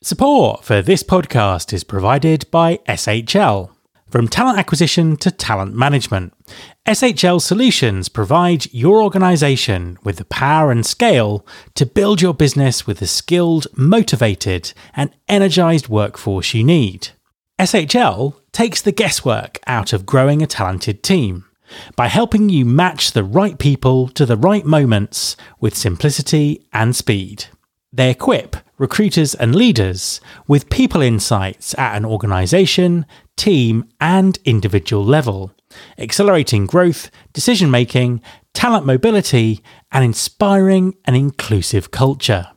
Support for this podcast is provided by SHL. From talent acquisition to talent management, SHL Solutions provide your organization with the power and scale to build your business with the skilled, motivated, and energized workforce you need. SHL takes the guesswork out of growing a talented team by helping you match the right people to the right moments with simplicity and speed. They equip recruiters and leaders with people insights at an organization, team, and individual level, accelerating growth, decision making, talent mobility, and inspiring an inclusive culture.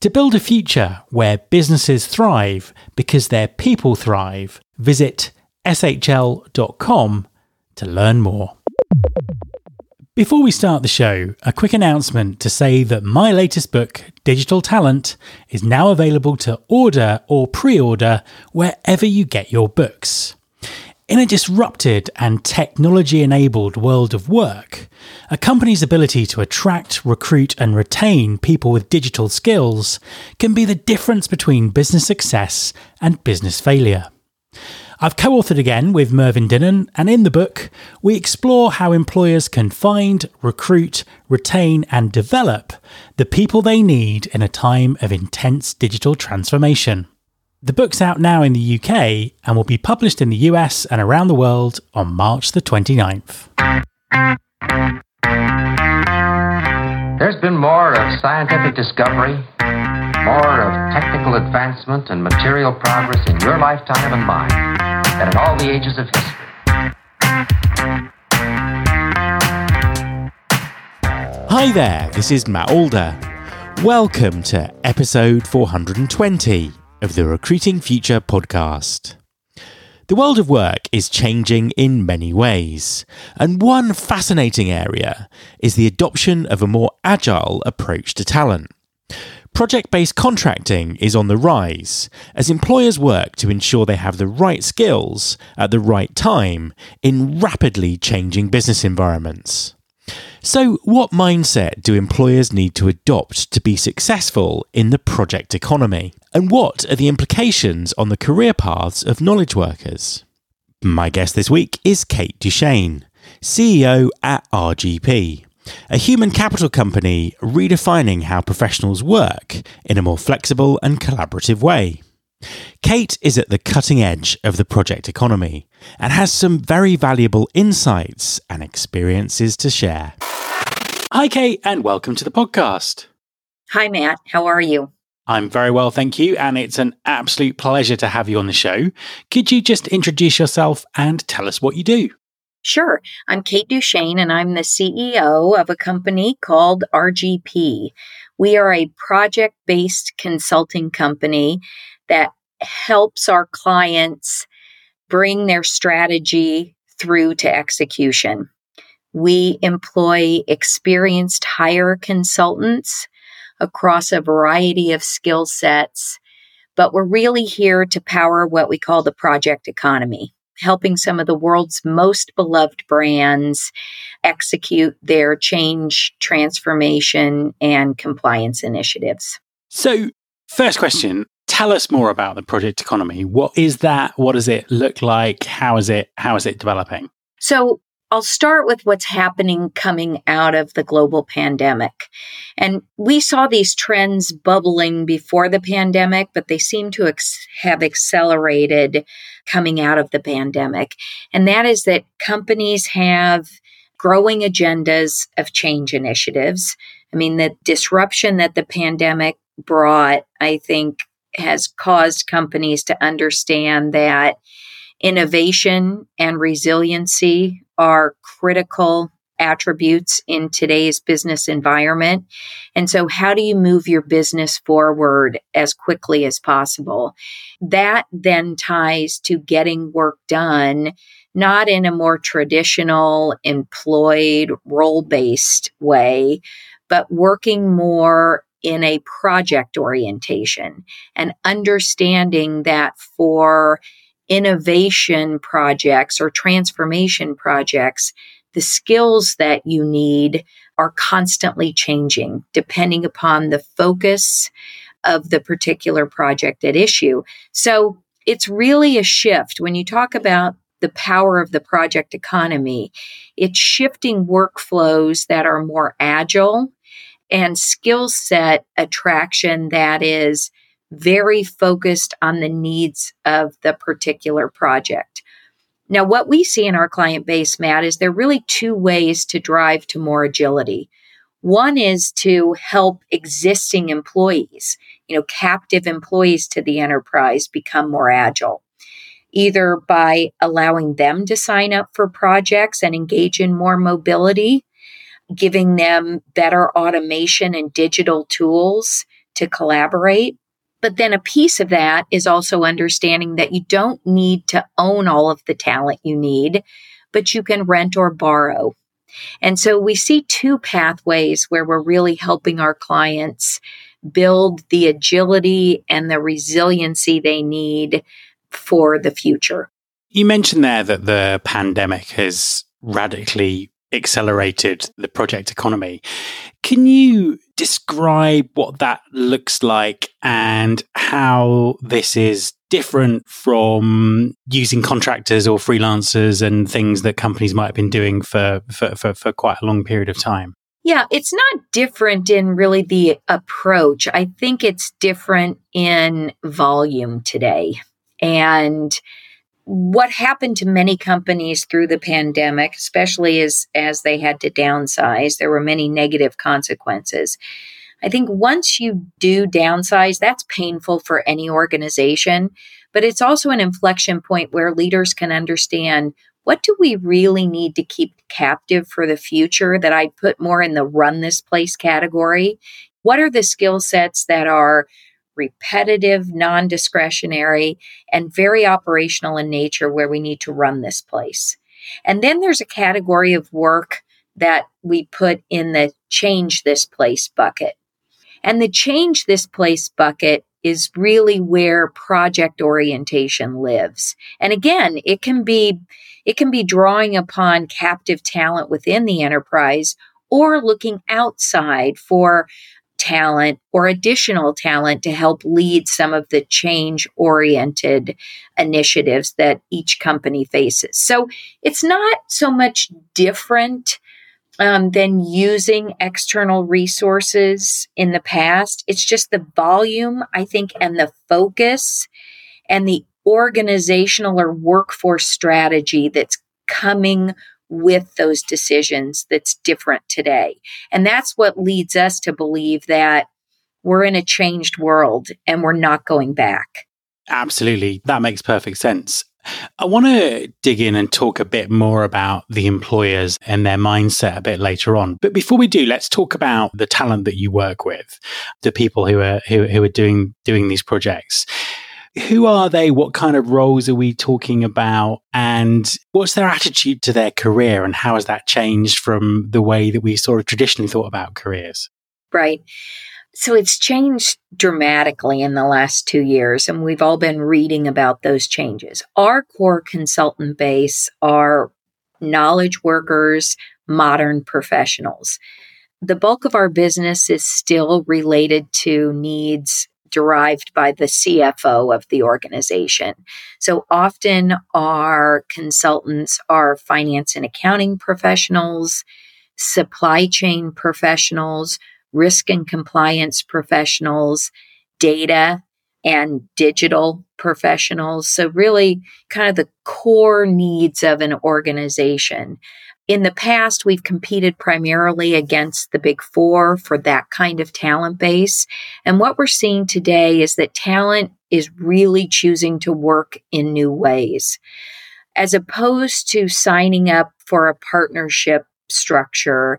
To build a future where businesses thrive because their people thrive, visit shl.com to learn more. Before we start the show, a quick announcement to say that my latest book, Digital Talent, is now available to order or pre order wherever you get your books. In a disrupted and technology enabled world of work, a company's ability to attract, recruit, and retain people with digital skills can be the difference between business success and business failure. I've co authored again with Mervyn Dinnen, and in the book, we explore how employers can find, recruit, retain, and develop the people they need in a time of intense digital transformation. The book's out now in the UK and will be published in the US and around the world on March the 29th. There's been more of scientific discovery, more of technical advancement and material progress in your lifetime and mine than in all the ages of history. Hi there, this is Matt Alder. Welcome to episode 420 of the Recruiting Future podcast. The world of work is changing in many ways, and one fascinating area is the adoption of a more agile approach to talent. Project based contracting is on the rise as employers work to ensure they have the right skills at the right time in rapidly changing business environments. So, what mindset do employers need to adopt to be successful in the project economy? And what are the implications on the career paths of knowledge workers? My guest this week is Kate Duchene, CEO at RGP a human capital company redefining how professionals work in a more flexible and collaborative way. Kate is at the cutting edge of the project economy and has some very valuable insights and experiences to share. Hi, Kate, and welcome to the podcast. Hi, Matt. How are you? I'm very well, thank you, and it's an absolute pleasure to have you on the show. Could you just introduce yourself and tell us what you do? Sure. I'm Kate Duchene, and I'm the CEO of a company called RGP. We are a project based consulting company that helps our clients bring their strategy through to execution. We employ experienced hire consultants across a variety of skill sets, but we're really here to power what we call the project economy helping some of the world's most beloved brands execute their change, transformation, and compliance initiatives. So, first question tell us more about the project economy. What is that? What does it look like? How is it how is it developing? So, I'll start with what's happening coming out of the global pandemic. And we saw these trends bubbling before the pandemic, but they seem to ex- have accelerated coming out of the pandemic. And that is that companies have growing agendas of change initiatives. I mean, the disruption that the pandemic brought, I think, has caused companies to understand that innovation and resiliency are critical attributes in today's business environment. And so, how do you move your business forward as quickly as possible? That then ties to getting work done, not in a more traditional employed role based way, but working more in a project orientation and understanding that for innovation projects or transformation projects, the skills that you need are constantly changing depending upon the focus of the particular project at issue. So it's really a shift when you talk about the power of the project economy. It's shifting workflows that are more agile and skill set attraction that is very focused on the needs of the particular project. Now, what we see in our client base, Matt, is there are really two ways to drive to more agility. One is to help existing employees, you know, captive employees to the enterprise become more agile, either by allowing them to sign up for projects and engage in more mobility, giving them better automation and digital tools to collaborate. But then a piece of that is also understanding that you don't need to own all of the talent you need, but you can rent or borrow. And so we see two pathways where we're really helping our clients build the agility and the resiliency they need for the future. You mentioned there that the pandemic has radically accelerated the project economy. Can you describe what that looks like and how this is different from using contractors or freelancers and things that companies might have been doing for, for, for, for quite a long period of time? Yeah, it's not different in really the approach. I think it's different in volume today. And what happened to many companies through the pandemic, especially as, as they had to downsize, there were many negative consequences. I think once you do downsize, that's painful for any organization, but it's also an inflection point where leaders can understand what do we really need to keep captive for the future that I put more in the run this place category? What are the skill sets that are repetitive, non discretionary, and very operational in nature where we need to run this place. And then there's a category of work that we put in the change this place bucket. And the change this place bucket is really where project orientation lives. And again, it can be it can be drawing upon captive talent within the enterprise or looking outside for talent or additional talent to help lead some of the change oriented initiatives that each company faces. So it's not so much different um, than using external resources in the past. It's just the volume, I think, and the focus and the organizational or workforce strategy that's coming with those decisions that's different today. And that's what leads us to believe that we're in a changed world and we're not going back. Absolutely. That makes perfect sense. I want to dig in and talk a bit more about the employers and their mindset a bit later on. But before we do, let's talk about the talent that you work with, the people who are who, who are doing doing these projects who are they? What kind of roles are we talking about? And what's their attitude to their career? And how has that changed from the way that we sort of traditionally thought about careers? Right. So it's changed dramatically in the last two years, and we've all been reading about those changes. Our core consultant base are knowledge workers, modern professionals. The bulk of our business is still related to needs derived by the CFO of the organization. So often our consultants are finance and accounting professionals, supply chain professionals, risk and compliance professionals, data and digital professionals. So, really, kind of the core needs of an organization. In the past, we've competed primarily against the big four for that kind of talent base. And what we're seeing today is that talent is really choosing to work in new ways. As opposed to signing up for a partnership structure,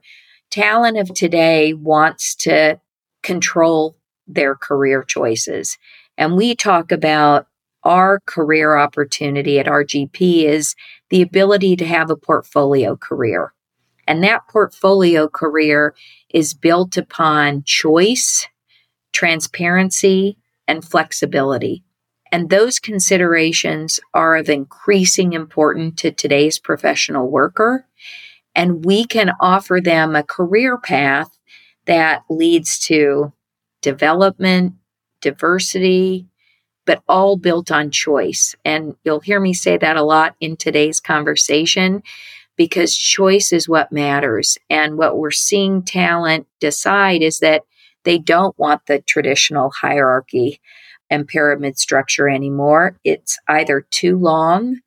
talent of today wants to control their career choices. And we talk about our career opportunity at RGP is the ability to have a portfolio career. And that portfolio career is built upon choice, transparency, and flexibility. And those considerations are of increasing importance to today's professional worker. And we can offer them a career path that leads to development, diversity, but all built on choice. And you'll hear me say that a lot in today's conversation because choice is what matters. And what we're seeing talent decide is that they don't want the traditional hierarchy and pyramid structure anymore. It's either too long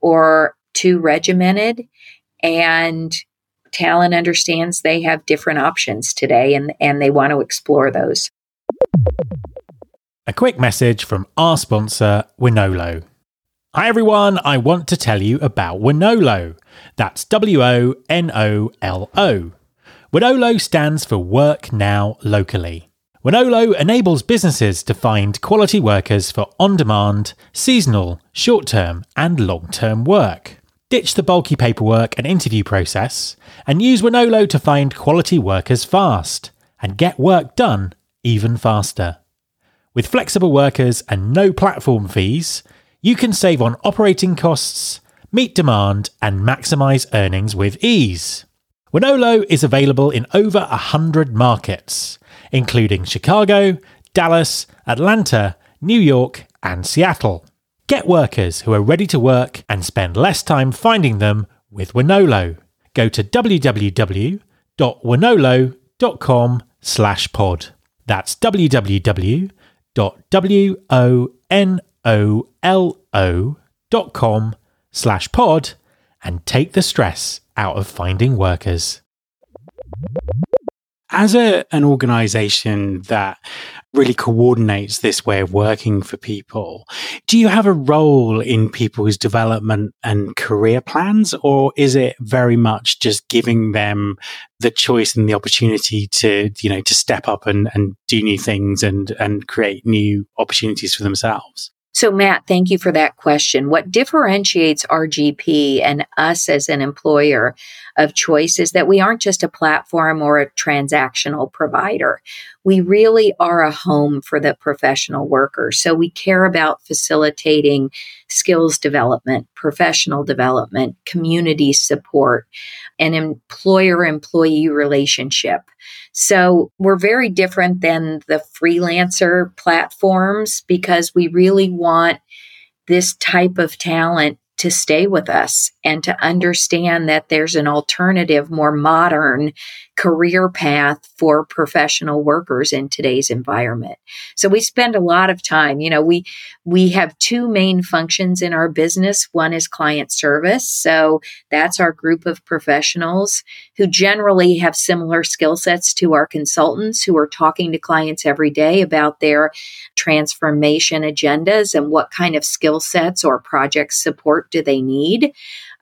or too regimented. And talent understands they have different options today and, and they want to explore those. A quick message from our sponsor, Wonolo. Hi everyone, I want to tell you about Wonolo. That's W O N O L O. Wonolo stands for Work Now Locally. Wonolo enables businesses to find quality workers for on demand, seasonal, short term, and long term work. Ditch the bulky paperwork and interview process, and use Wonolo to find quality workers fast and get work done even faster. With flexible workers and no platform fees, you can save on operating costs, meet demand, and maximize earnings with ease. Wonolo is available in over 100 markets, including Chicago, Dallas, Atlanta, New York, and Seattle. Get workers who are ready to work and spend less time finding them with Wonolo. Go to www.wonolo.com slash pod. That's www.wonolo.com slash pod and take the stress out of finding workers. As a, an organization that really coordinates this way of working for people, do you have a role in people's development and career plans, or is it very much just giving them the choice and the opportunity to, you know, to step up and, and do new things and, and create new opportunities for themselves? So, Matt, thank you for that question. What differentiates RGP and us as an employer of choice is that we aren't just a platform or a transactional provider. We really are a home for the professional worker. So, we care about facilitating skills development, professional development, community support, and employer employee relationship. So we're very different than the freelancer platforms because we really want this type of talent to stay with us and to understand that there's an alternative, more modern career path for professional workers in today's environment. So we spend a lot of time, you know, we we have two main functions in our business. One is client service. So that's our group of professionals who generally have similar skill sets to our consultants who are talking to clients every day about their transformation agendas and what kind of skill sets or project support do they need.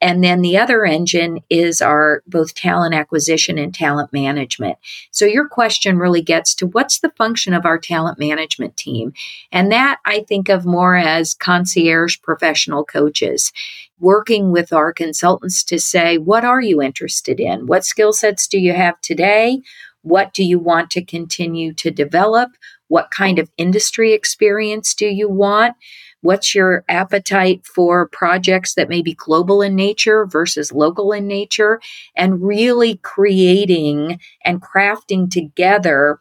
And then the other engine is our both talent acquisition and talent management. So your question really gets to what's the function of our talent management team? And that I think of more as concierge professional coaches working with our consultants to say, what are you interested in? What skill sets do you have today? What do you want to continue to develop? What kind of industry experience do you want? What's your appetite for projects that may be global in nature versus local in nature? And really creating and crafting together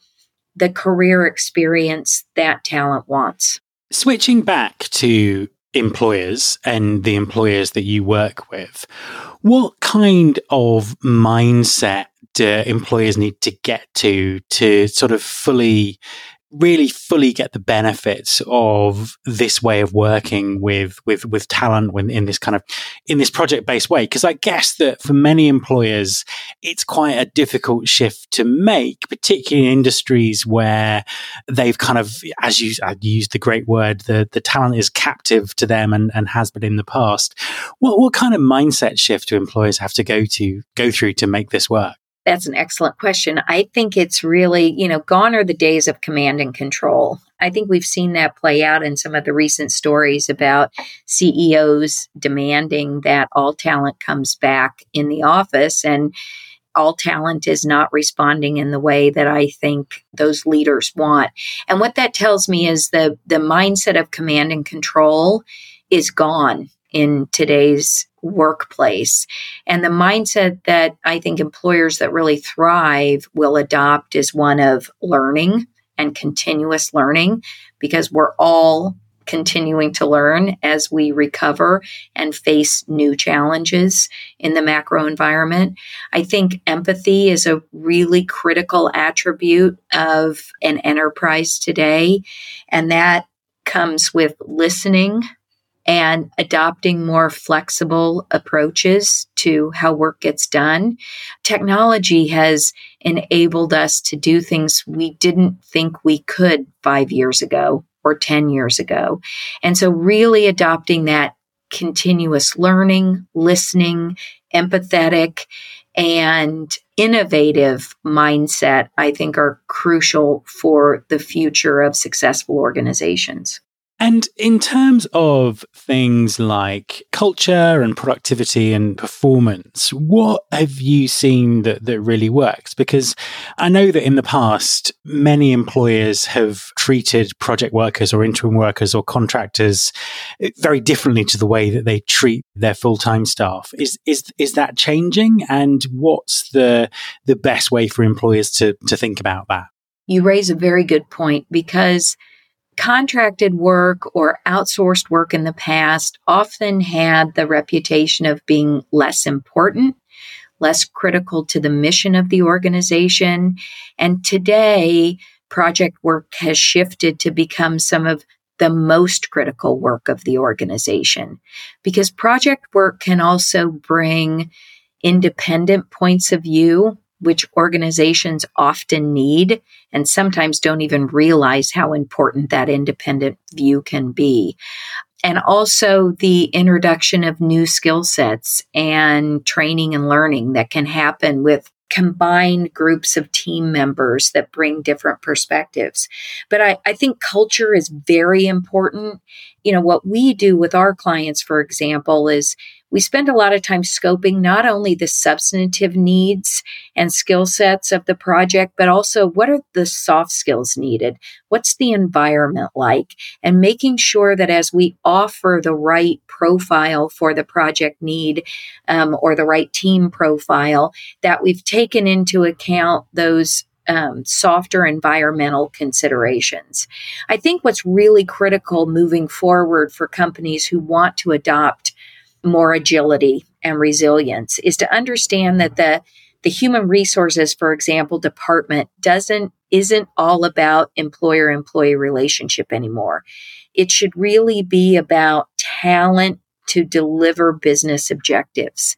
the career experience that talent wants. Switching back to employers and the employers that you work with, what kind of mindset do employers need to get to to sort of fully really fully get the benefits of this way of working with with with talent when in this kind of in this project based way. Because i guess that for many employers it's quite a difficult shift to make particularly in industries where they've kind of as you I used the great word the the talent is captive to them and, and has been in the past. What what kind of mindset shift do employers have to go to go through to make this work that's an excellent question. I think it's really, you know, gone are the days of command and control. I think we've seen that play out in some of the recent stories about CEOs demanding that all talent comes back in the office and all talent is not responding in the way that I think those leaders want. And what that tells me is the the mindset of command and control is gone in today's workplace. And the mindset that I think employers that really thrive will adopt is one of learning and continuous learning because we're all continuing to learn as we recover and face new challenges in the macro environment. I think empathy is a really critical attribute of an enterprise today, and that comes with listening and adopting more flexible approaches to how work gets done. Technology has enabled us to do things we didn't think we could five years ago or 10 years ago. And so, really adopting that continuous learning, listening, empathetic, and innovative mindset, I think, are crucial for the future of successful organizations. And in terms of things like culture and productivity and performance, what have you seen that, that really works? Because I know that in the past, many employers have treated project workers or interim workers or contractors very differently to the way that they treat their full-time staff. Is, is, is that changing? And what's the, the best way for employers to, to think about that? You raise a very good point because contracted work or outsourced work in the past often had the reputation of being less important, less critical to the mission of the organization. And today, project work has shifted to become some of the most critical work of the organization because project work can also bring independent points of view which organizations often need and sometimes don't even realize how important that independent view can be. And also the introduction of new skill sets and training and learning that can happen with combined groups of team members that bring different perspectives. But I, I think culture is very important. You know, what we do with our clients, for example, is we spend a lot of time scoping not only the substantive needs and skill sets of the project, but also what are the soft skills needed? What's the environment like? And making sure that as we offer the right profile for the project need um, or the right team profile, that we've taken into account those um, softer environmental considerations. I think what's really critical moving forward for companies who want to adopt more agility and resilience is to understand that the the human resources for example department doesn't isn't all about employer employee relationship anymore it should really be about talent to deliver business objectives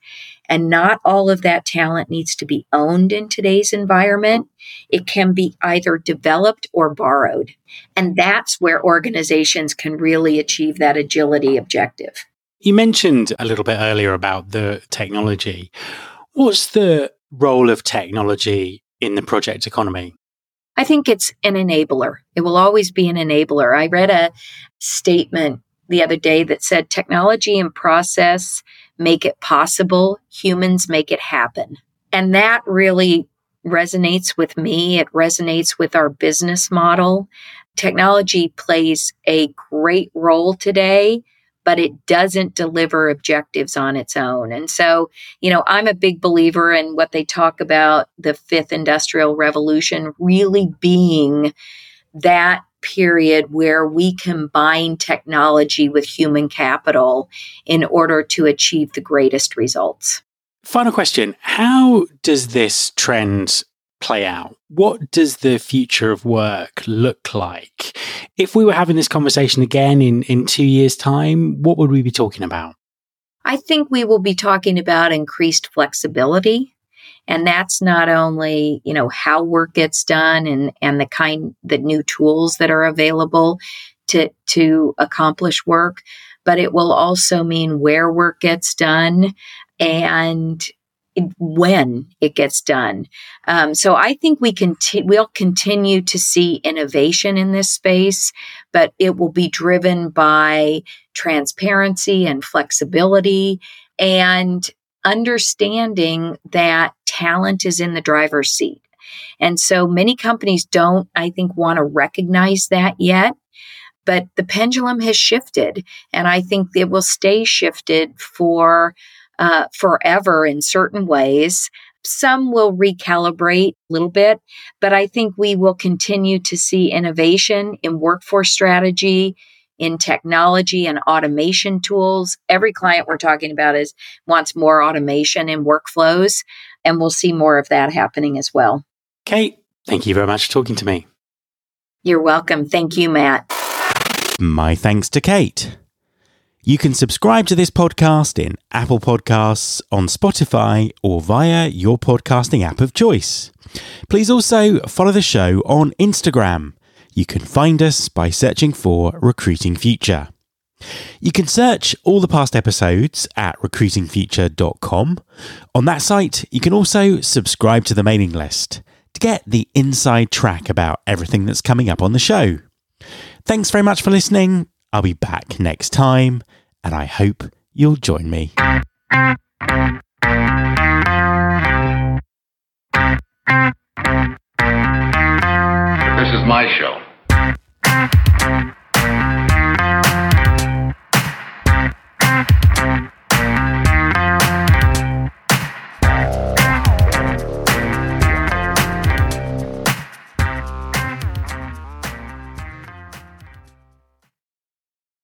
and not all of that talent needs to be owned in today's environment. It can be either developed or borrowed. And that's where organizations can really achieve that agility objective. You mentioned a little bit earlier about the technology. What's the role of technology in the project economy? I think it's an enabler. It will always be an enabler. I read a statement the other day that said technology and process make it possible, humans make it happen. And that really resonates with me. It resonates with our business model. Technology plays a great role today but it doesn't deliver objectives on its own. And so, you know, I'm a big believer in what they talk about the fifth industrial revolution really being that period where we combine technology with human capital in order to achieve the greatest results. Final question How does this trend play out? What does the future of work look like? If we were having this conversation again in, in two years' time, what would we be talking about? I think we will be talking about increased flexibility. And that's not only, you know, how work gets done and, and the kind, the new tools that are available to, to accomplish work, but it will also mean where work gets done and when it gets done. Um, so I think we conti- we'll continue to see innovation in this space, but it will be driven by transparency and flexibility and understanding that talent is in the driver's seat. And so many companies don't, I think, want to recognize that yet. But the pendulum has shifted, and I think it will stay shifted for uh, forever in certain ways. Some will recalibrate a little bit, but I think we will continue to see innovation in workforce strategy, in technology and automation tools. Every client we're talking about is wants more automation in workflows, and we'll see more of that happening as well. Kate, thank you very much for talking to me. You're welcome. Thank you, Matt. My thanks to Kate. You can subscribe to this podcast in Apple Podcasts, on Spotify, or via your podcasting app of choice. Please also follow the show on Instagram. You can find us by searching for Recruiting Future. You can search all the past episodes at recruitingfuture.com. On that site, you can also subscribe to the mailing list to get the inside track about everything that's coming up on the show. Thanks very much for listening. I'll be back next time, and I hope you'll join me. This is my show.